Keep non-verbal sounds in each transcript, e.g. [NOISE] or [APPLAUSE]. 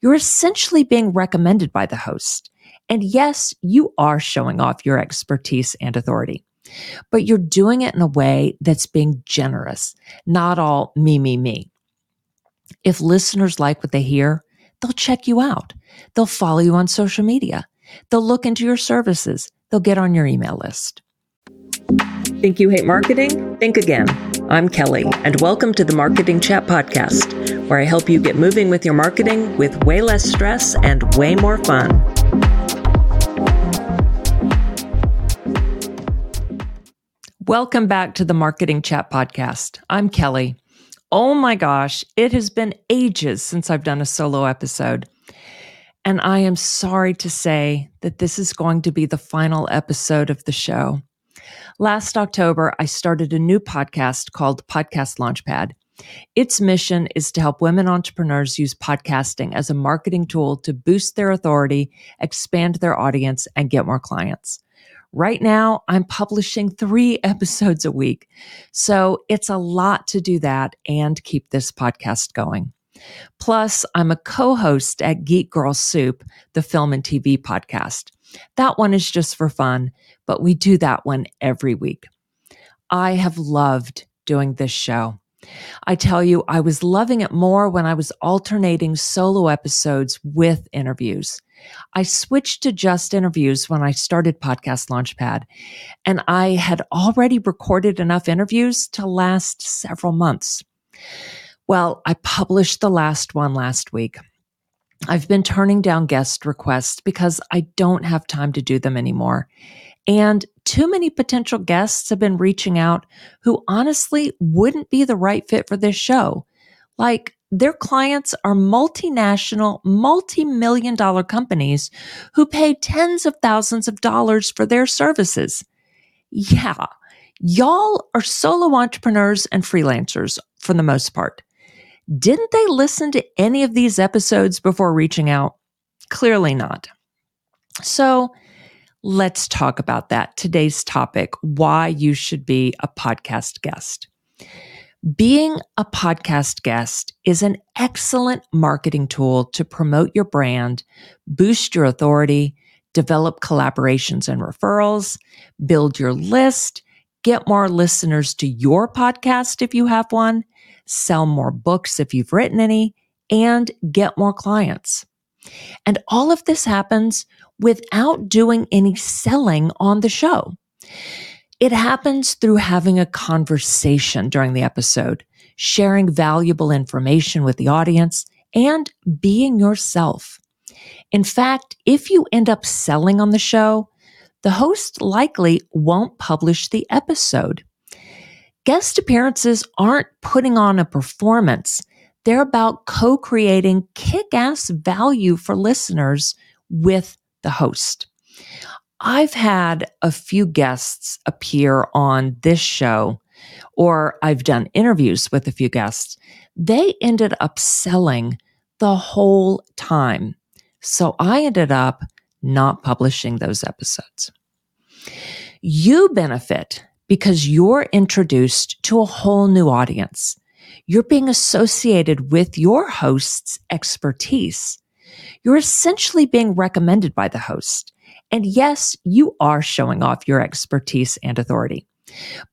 you're essentially being recommended by the host. And yes, you are showing off your expertise and authority, but you're doing it in a way that's being generous, not all me, me, me. If listeners like what they hear, they'll check you out. They'll follow you on social media. They'll look into your services. They'll get on your email list. Think you hate marketing? Think again. I'm Kelly, and welcome to the Marketing Chat Podcast, where I help you get moving with your marketing with way less stress and way more fun. Welcome back to the Marketing Chat Podcast. I'm Kelly. Oh my gosh, it has been ages since I've done a solo episode. And I am sorry to say that this is going to be the final episode of the show. Last October, I started a new podcast called Podcast Launchpad. Its mission is to help women entrepreneurs use podcasting as a marketing tool to boost their authority, expand their audience, and get more clients. Right now, I'm publishing three [LAUGHS] episodes a week. So it's a lot to do that and keep this podcast going. Plus, I'm a co host at Geek Girl Soup, the film and TV podcast. That one is just for fun, but we do that one every week. I have loved doing this show. I tell you, I was loving it more when I was alternating solo episodes with interviews. I switched to just interviews when I started Podcast Launchpad, and I had already recorded enough interviews to last several months. Well, I published the last one last week. I've been turning down guest requests because I don't have time to do them anymore. And too many potential guests have been reaching out who honestly wouldn't be the right fit for this show. Like their clients are multinational, multi million dollar companies who pay tens of thousands of dollars for their services. Yeah, y'all are solo entrepreneurs and freelancers for the most part. Didn't they listen to any of these episodes before reaching out? Clearly not. So let's talk about that. Today's topic why you should be a podcast guest. Being a podcast guest is an excellent marketing tool to promote your brand, boost your authority, develop collaborations and referrals, build your list, get more listeners to your podcast if you have one, sell more books if you've written any, and get more clients. And all of this happens without doing any selling on the show. It happens through having a conversation during the episode, sharing valuable information with the audience, and being yourself. In fact, if you end up selling on the show, the host likely won't publish the episode. Guest appearances aren't putting on a performance. They're about co-creating kick-ass value for listeners with the host. I've had a few guests appear on this show, or I've done interviews with a few guests. They ended up selling the whole time. So I ended up not publishing those episodes. You benefit because you're introduced to a whole new audience. You're being associated with your host's expertise. You're essentially being recommended by the host. And yes, you are showing off your expertise and authority,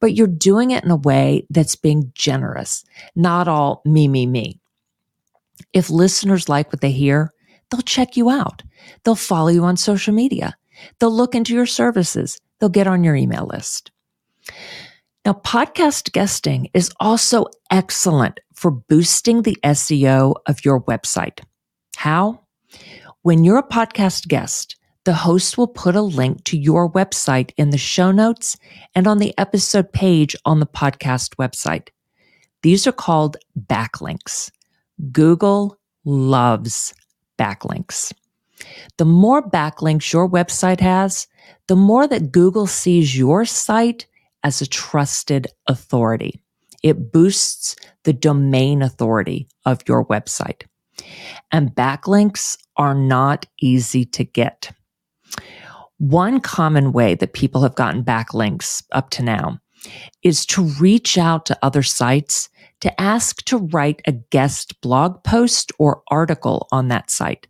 but you're doing it in a way that's being generous, not all me, me, me. If listeners like what they hear, they'll check you out. They'll follow you on social media. They'll look into your services. They'll get on your email list. Now, podcast guesting is also excellent for boosting the SEO of your website. How? When you're a podcast guest, the host will put a link to your website in the show notes and on the episode page on the podcast website. These are called backlinks. Google loves backlinks. The more backlinks your website has, the more that Google sees your site as a trusted authority. It boosts the domain authority of your website. And backlinks are not easy to get. One common way that people have gotten backlinks up to now is to reach out to other sites to ask to write a guest blog post or article on that site.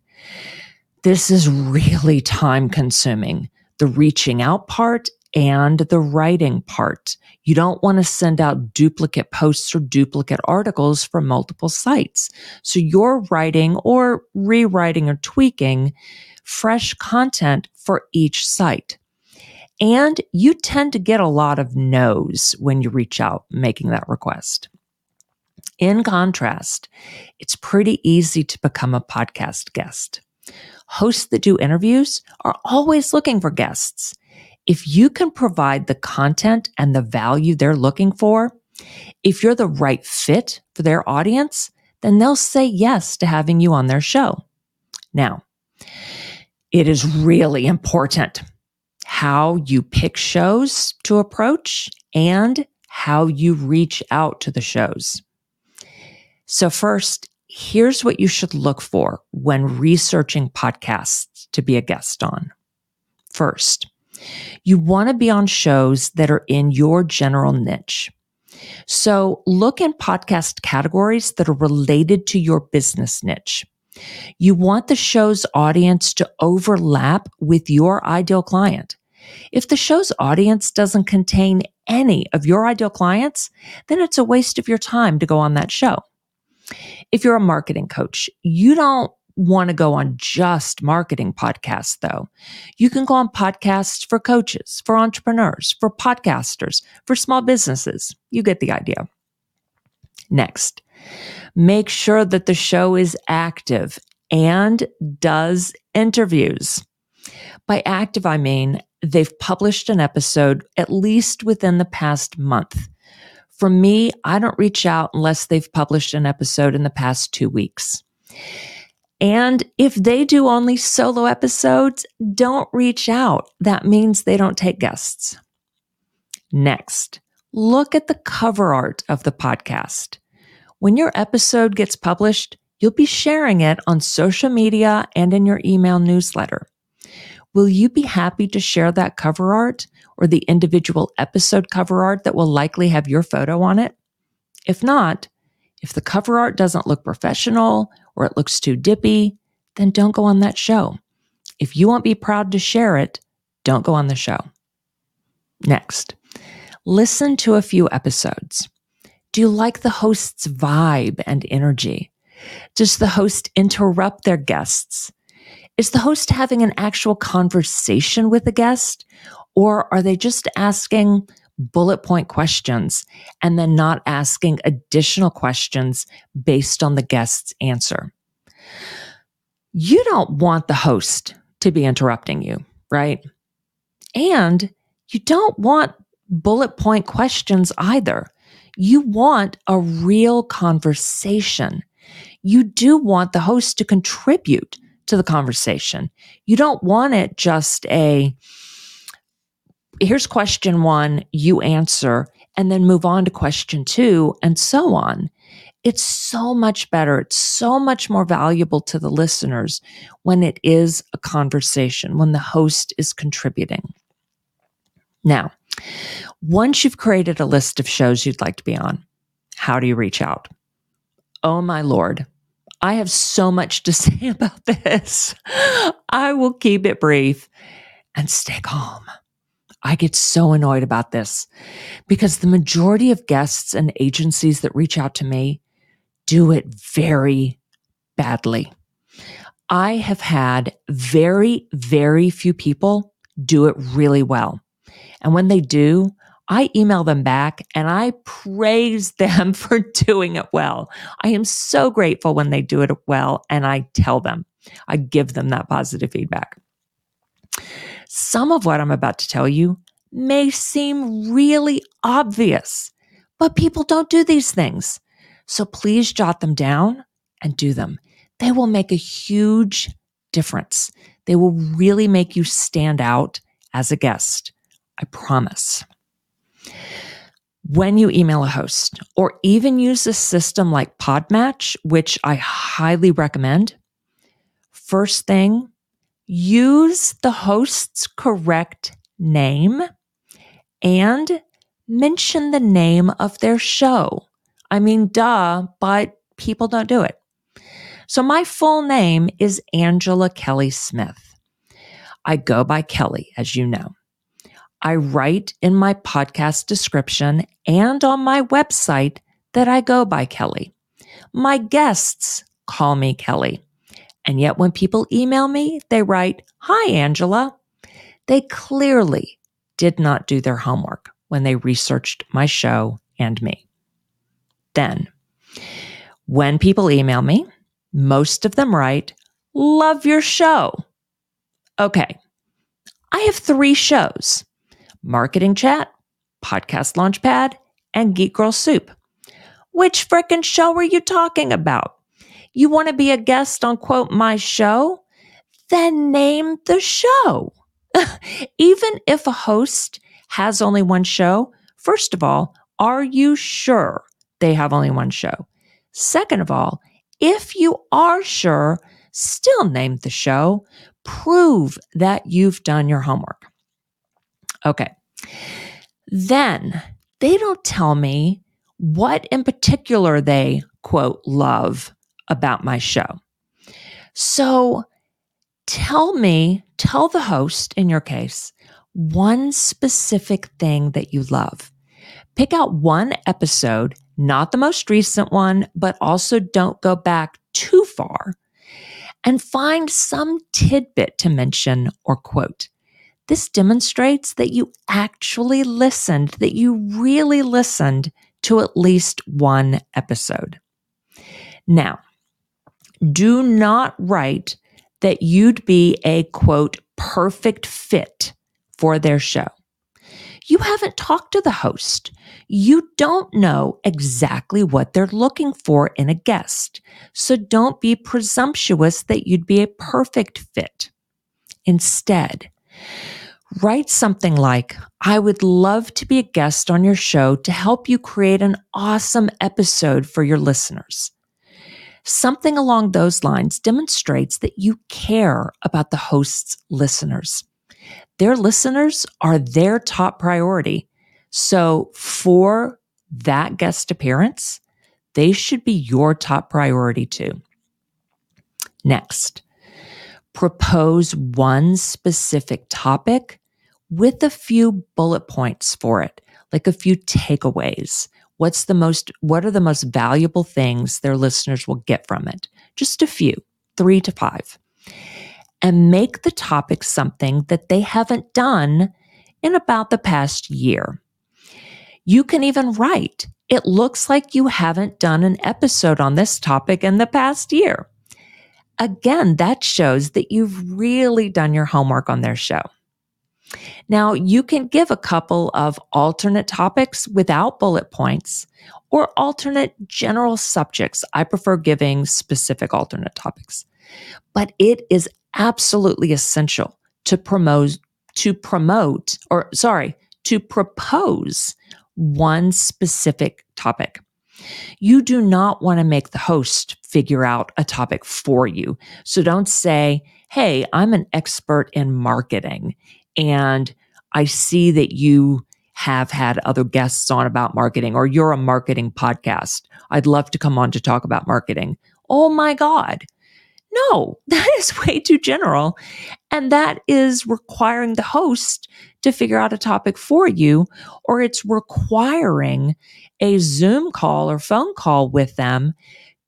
This is really time consuming. The reaching out part and the writing part. You don't want to send out duplicate posts or duplicate articles for multiple sites. So you're writing or rewriting or tweaking fresh content for each site. And you tend to get a lot of no's when you reach out making that request. In contrast, it's pretty easy to become a podcast guest. Hosts that do interviews are always looking for guests. If you can provide the content and the value they're looking for, if you're the right fit for their audience, then they'll say yes to having you on their show. Now, it is really important how you pick shows to approach and how you reach out to the shows. So, first, here's what you should look for when researching podcasts to be a guest on. First, you want to be on shows that are in your general niche. So look in podcast categories that are related to your business niche. You want the show's audience to overlap with your ideal client. If the show's audience doesn't contain any of your ideal clients, then it's a waste of your time to go on that show. If you're a marketing coach, you don't want to go on just marketing podcasts though. You can go on podcasts for coaches, for entrepreneurs, for podcasters, for small businesses. You get the idea. Next, make sure that the show is active and does interviews. By active, I mean they've published an episode at least within the past month. For me, I don't reach out unless they've published an episode in the past two weeks. And if they do only solo episodes, don't reach out. That means they don't take guests. Next, look at the cover art of the podcast. When your episode gets published, you'll be sharing it on social media and in your email newsletter. Will you be happy to share that cover art or the individual episode cover art that will likely have your photo on it? If not, if the cover art doesn't look professional or it looks too dippy, then don't go on that show. If you won't be proud to share it, don't go on the show. Next, listen to a few episodes. Do you like the host's vibe and energy? Does the host interrupt their guests? Is the host having an actual conversation with the guest? Or are they just asking bullet point questions and then not asking additional questions based on the guest's answer? You don't want the host to be interrupting you, right? And you don't want bullet point questions either. You want a real conversation. You do want the host to contribute to the conversation. You don't want it just a, here's question one, you answer, and then move on to question two, and so on. It's so much better. It's so much more valuable to the listeners when it is a conversation, when the host is contributing. Now, once you've created a list of shows you'd like to be on, how do you reach out? Oh my Lord. I have so much to [LAUGHS] say about this. I will keep it brief and stay calm. I get so annoyed about this because the majority of guests and agencies that reach out to me do it very badly. I have had very, very few people do it really well. And when they do, I email them back and I praise them [LAUGHS] for doing it well. I am so grateful when they do it well and I tell them, I give them that positive feedback. Some of what I'm about to tell you may seem really obvious, but people don't do these things. So please jot them down and do them. They will make a huge difference. They will really make you stand out as a guest. I promise. When you email a host or even use a system like Podmatch, which I highly recommend, first thing, use the host's correct name and mention the name of their show. I mean, duh, but people don't do it. So my full name is Angela Kelly Smith. I go by Kelly, as you know. I write in my podcast description and on my website that I go by Kelly. My guests call me Kelly. And yet when people email me, they write, Hi, Angela. They clearly did not do their homework when they researched my show and me. Then, when people email me, most of them write, Love your show. Okay, I have three shows Marketing Chat, Podcast Launchpad, and Geek Girl Soup. Which frickin' show are you talking about? You want to be a guest on quote my show? Then name the show. [LAUGHS] Even if a host has only one show, first of all, are you sure they have only one show? Second of all, if you are sure, still name the show. Prove that you've done your homework. Okay. Then they don't tell me what in particular they quote love about my show. So tell me, tell the host in your case, one specific thing that you love. Pick out one episode, not the most recent one, but also don't go back too far and find some tidbit to mention or quote. This demonstrates that you actually listened, that you really listened to at least one episode. Now, do not write that you'd be a quote, perfect fit for their show. You haven't talked to the host. You don't know exactly what they're looking for in a guest. So don't be presumptuous that you'd be a perfect fit. Instead, write something like, I would love to be a guest on your show to help you create an awesome episode for your listeners. Something along those lines demonstrates that you care about the host's listeners. Their listeners are their top priority. So for that guest appearance, they should be your top priority too. Next, propose one specific topic with a few bullet points for it, like a few takeaways What's the most, what are the most valuable things their listeners will get from it? Just a few, three to five. And make the topic something that they haven't done in about the past year. You can even write, it looks like you haven't done an episode on this topic in the past year. Again, that shows that you've really done your homework on their show. Now, you can give a couple of alternate topics without bullet points or alternate general subjects. I prefer giving specific alternate topics, but it is absolutely essential to promote, to promote, or sorry, to propose one specific topic. You do not want to make the host figure out a topic for you. So don't say, Hey, I'm an expert in marketing and I see that you have had other guests on about marketing or you're a marketing podcast. I'd love to come on to talk about marketing. Oh my God. No, [LAUGHS] that is way too general. And that is requiring the host to figure out a topic for you, or it's requiring a Zoom call or phone call with them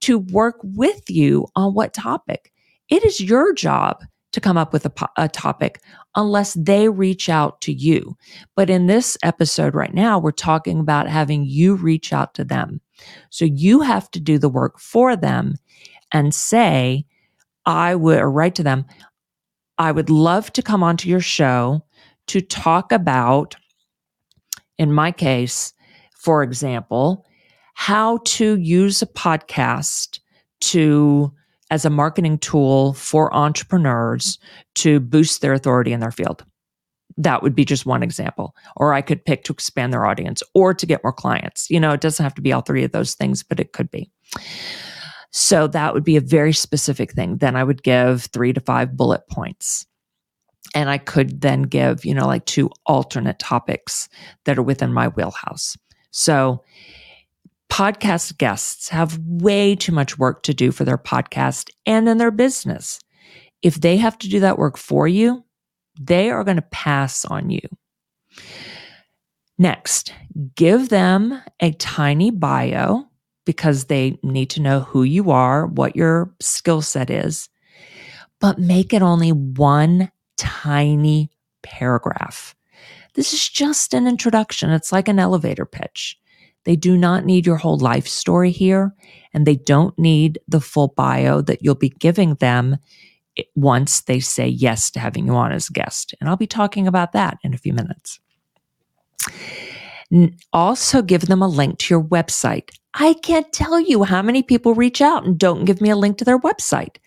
to work with you on what topic. It is your job to come up with a, a, topic unless they reach out to you. But in this episode right now, we're talking about having you reach out to them. So you have to do the work for them and say, I would, or write to them, I would love to come onto your show to talk about, in my case, for example, how to use a podcast to as a marketing tool for entrepreneurs to boost their authority in their field. That would be just one example. Or I could pick to expand their audience or to get more clients. You know, it doesn't have to be all three of those things, but it could be. So that would be a very specific thing. Then I would give three to five bullet points. And I could then give, you know, like two alternate topics that are within my wheelhouse. So podcast guests have way too much work to do for their podcast and in their business. If they have to do that work for you, they are going to pass on you. Next, give them a tiny bio because they need to know who you are, what your skill set is, but make it only one tiny paragraph. This is just an introduction. It's like an elevator pitch. They do not need your whole life story here, and they don't need the full bio that you'll be giving them once they say yes to having you on as a guest. And I'll be talking about that in a few minutes. Also, give them a link to your website. I can't tell you how many people reach out and don't give me a link to their website.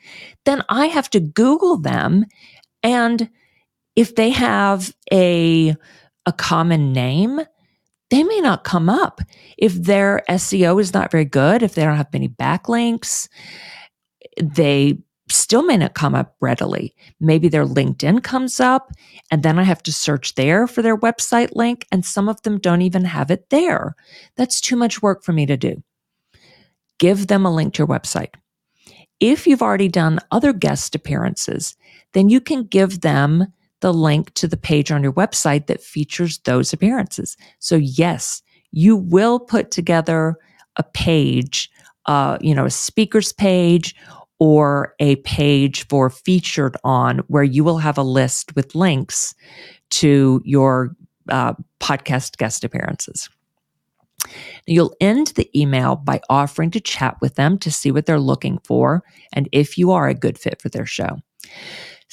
Then I have to Google them. And if they have a, a common name, they may not come up. If their SEO is not very good, if they don't have many backlinks, they still may not come up readily. Maybe their LinkedIn comes up and then I have to search there for their website link and some of them don't even have it there. That's too much work for me to do. Give them a link to your website. If you've already done other guest appearances, then you can give them the link to the page on your website that features those appearances. So yes, you will put together a page, uh, you know, a speaker's page or a page for featured on where you will have a list with links to your uh, podcast guest appearances. You'll end the email by offering to chat with them to see what they're looking for and if you are a good fit for their show.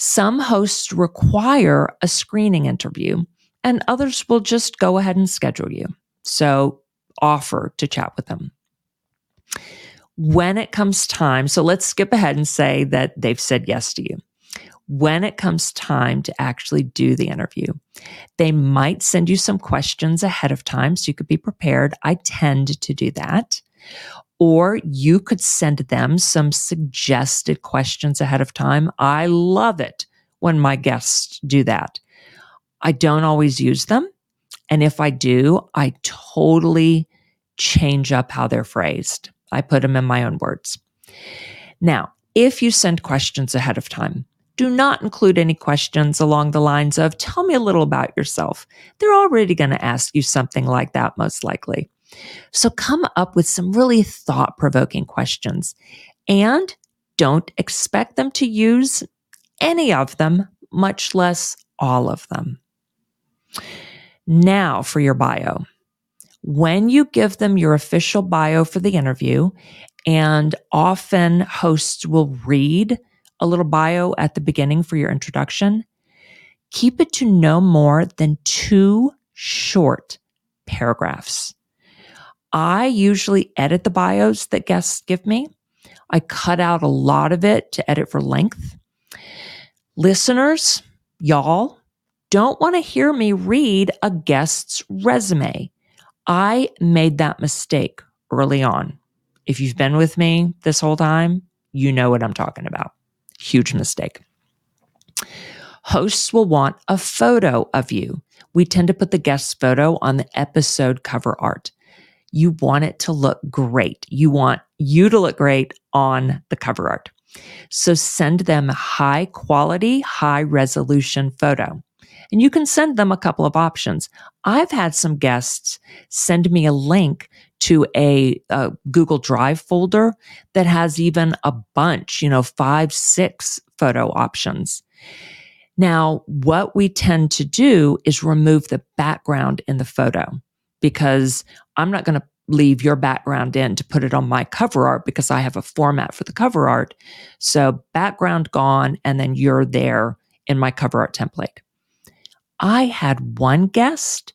Some hosts require a screening interview, and others will just go ahead and schedule you. So offer to chat with them. When it comes time, so let's skip ahead and say that they've said yes to you. When it comes time to actually do the interview, they might send you some questions ahead of time so you could be prepared. I tend to do that. Or you could send them some suggested questions ahead of time. I love it when my guests do that. I don't always use them. And if I do, I totally change up how they're phrased. I put them in my own words. Now, if you send questions ahead of time, do not include any questions along the lines of, tell me a little about yourself. They're already going to ask you something like that, most likely. So come up with some really thought provoking questions and don't expect them to use any of them, much less all of them. Now for your bio. When you give them your official bio for the interview, and often hosts will read a little bio at the beginning for your introduction, keep it to no more than two short paragraphs. I usually edit the bios that guests give me. I cut out a lot of it to edit for length. Listeners, y'all don't want to hear me read a guest's resume. I made that mistake early on. If you've been with me this whole time, you know what I'm talking about. Huge mistake. Hosts will want a photo of you. We tend to put the guest's photo on the episode cover art you want it to look great. You want you to look great on the cover art. So send them a high quality, high resolution photo. And you can send them a couple of options. I've had some guests send me a link to a, a, Google Drive folder that has even a bunch, you know, five, six photo options. Now, what we tend to do is remove the background in the photo because I'm not going to leave your background in to put it on my cover art because I have a format for the cover art. So background gone, and then you're there in my cover art template. I had one guest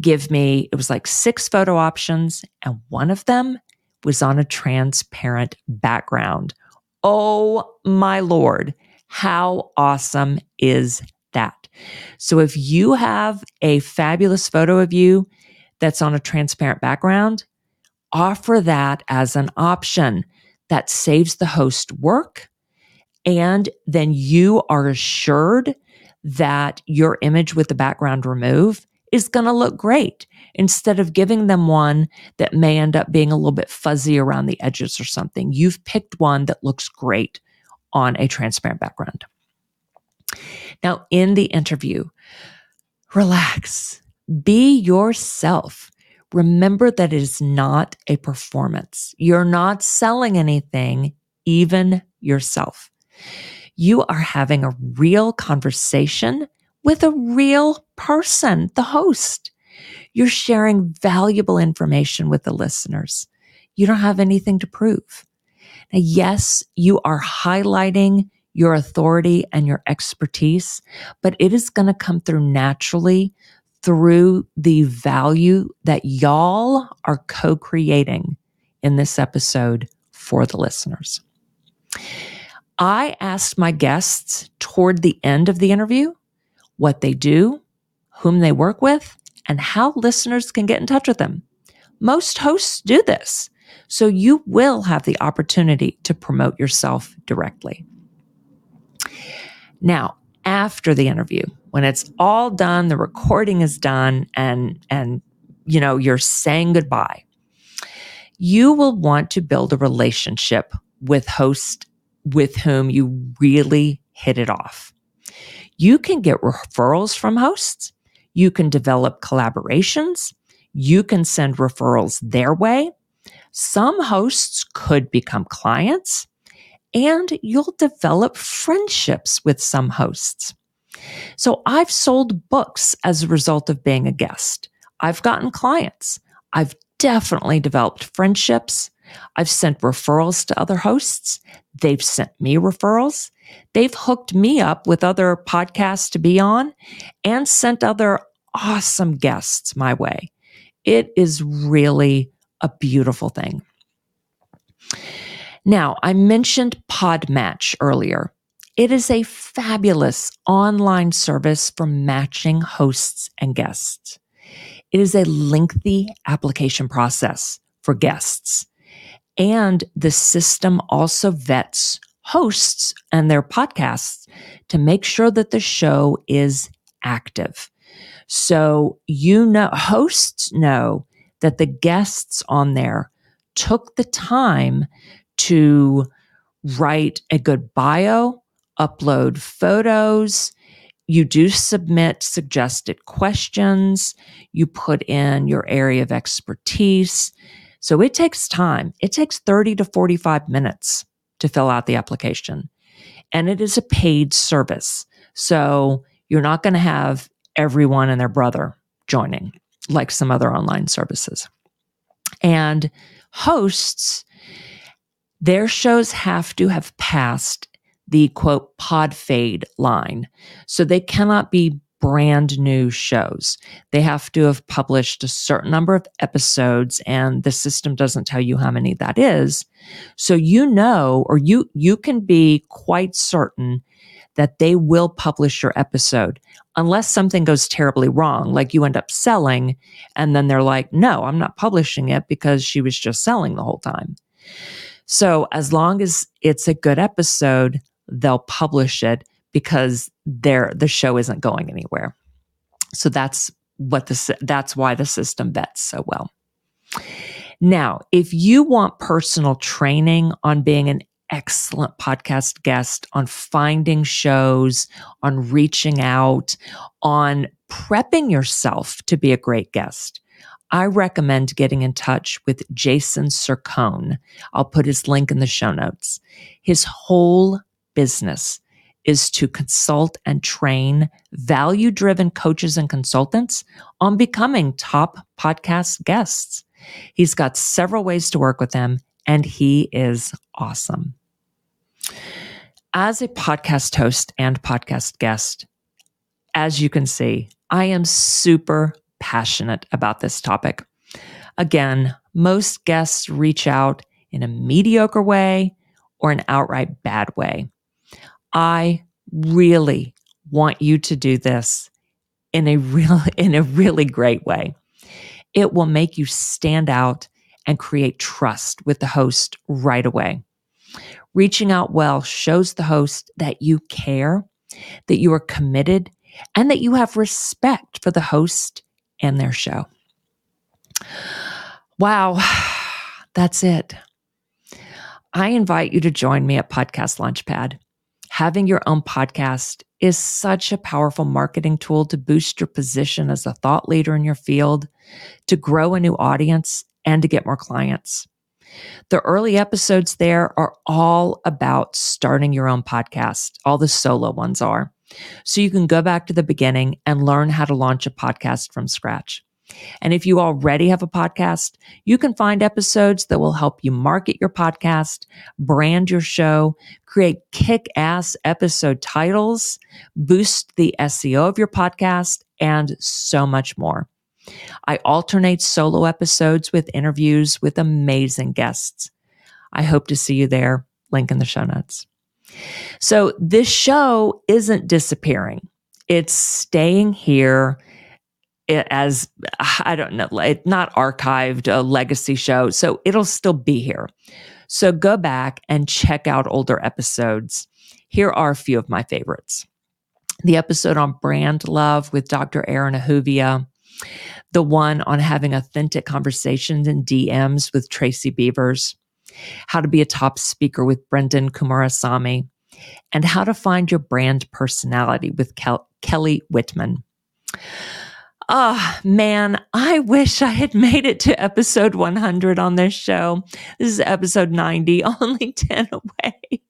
give me, it was like six photo options, and one of them was on a transparent background. Oh my Lord, how awesome is that? So if you have a fabulous photo of you that's on a transparent background, offer that as an option that saves the host work. And then you are assured that your image with the background remove is going to look great instead of giving them one that may end up being a little bit fuzzy around the edges or something. You've picked one that looks great on a transparent background. Now, in the interview, relax, be yourself. Remember that it is not a performance. You're not selling anything, even yourself. You are having a real conversation with a real person, the host. You're sharing valuable information with the listeners. You don't have anything to prove. Now, yes, you are highlighting your authority and your expertise, but it is going to come through naturally through the value that y'all are co creating in this episode for the listeners. I asked my guests toward the end of the interview what they do, whom they work with, and how listeners can get in touch with them. Most hosts do this, so you will have the opportunity to promote yourself directly. Now, after the interview, when it's all done, the recording is done, and and you know you're saying goodbye, you will want to build a relationship with host with whom you really hit it off. You can get referrals from hosts. You can develop collaborations. You can send referrals their way. Some hosts could become clients and you'll develop friendships with some hosts. So I've sold books as a result of being a guest. I've gotten clients. I've definitely developed friendships. I've sent referrals to other hosts. They've sent me referrals. They've hooked me up with other podcasts to be on and sent other awesome guests my way. It is really a beautiful thing. Now, I mentioned Podmatch earlier. It is a fabulous online service for matching hosts and guests. It is a lengthy application process for guests. And the system also vets hosts and their podcasts to make sure that the show is active. So you know, hosts know that the guests on there took the time to write a good bio, upload photos. You do submit suggested questions. You put in your area of expertise. So it takes time. It takes 30 to 45 minutes to fill out the application. And it is a paid service. So you're not going to have everyone and their brother joining like some other online services. And hosts, their shows have to have passed the quote pod fade line. So they cannot be brand new shows. They have to have published a certain number of episodes and the system doesn't tell you how many that is. So you know, or you, you can be quite certain that they will publish your episode unless something goes terribly wrong, like you end up selling and then they're like, no, I'm not publishing it because she was just selling the whole time. So as long as it's a good episode, they'll publish it because their the show isn't going anywhere. So that's what the that's why the system vets so well. Now, if you want personal training on being an excellent podcast guest, on finding shows, on reaching out, on prepping yourself to be a great guest, I recommend getting in touch with Jason Cercone. I'll put his link in the show notes. His whole business is to consult and train value driven coaches and consultants on becoming top podcast guests. He's got several ways to work with them, and he is awesome. As a podcast host and podcast guest, as you can see, I am super passionate about this topic. Again, most guests reach out in a mediocre way or an outright bad way. I really want you to do this in a real, [LAUGHS] in a really great way. It will make you stand out and create trust with the host right away. Reaching out well shows the host that you care, that you are committed, and that you have respect for the host and their show. Wow, [SIGHS] that's it. I invite you to join me at Podcast Launchpad. Having your own podcast is such a powerful marketing tool to boost your position as a thought leader in your field, to grow a new audience, and to get more clients. The early episodes there are all about starting your own podcast. All the solo ones are. So you can go back to the beginning and learn how to launch a podcast from scratch. And if you already have a podcast, you can find episodes that will help you market your podcast, brand your show, create kick ass episode titles, boost the SEO of your podcast, and so much more. I alternate solo episodes with interviews with amazing guests. I hope to see you there. Link in the show notes. So this show isn't disappearing. It's staying here as I don't know, not archived, a legacy show. So it'll still be here. So go back and check out older episodes. Here are a few of my favorites. The episode on brand love with Dr. Aaron Ahuvia, the one on having authentic conversations in DMs with Tracy Beavers, how to be a top speaker with Brenden Kumarasamy, and how to find your brand personality with Kel- Kelly Wittman. Oh man, I wish I had made it to episode 100 on this show. This is episode 90, [LAUGHS] only 10 away.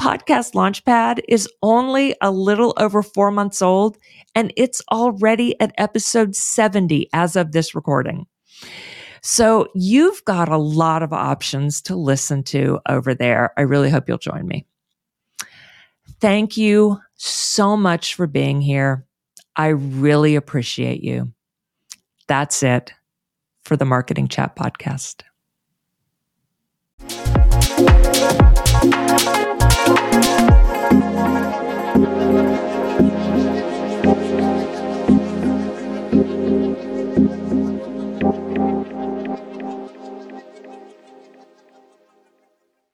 Podcast Launchpad is only a little over four months old, and it's already at episode 70 as of this recording. So you've got a lot of options to listen to over there. I really hope you'll join me. Thank you so much for being here. I really appreciate you. That's it for the Marketing Chat Podcast.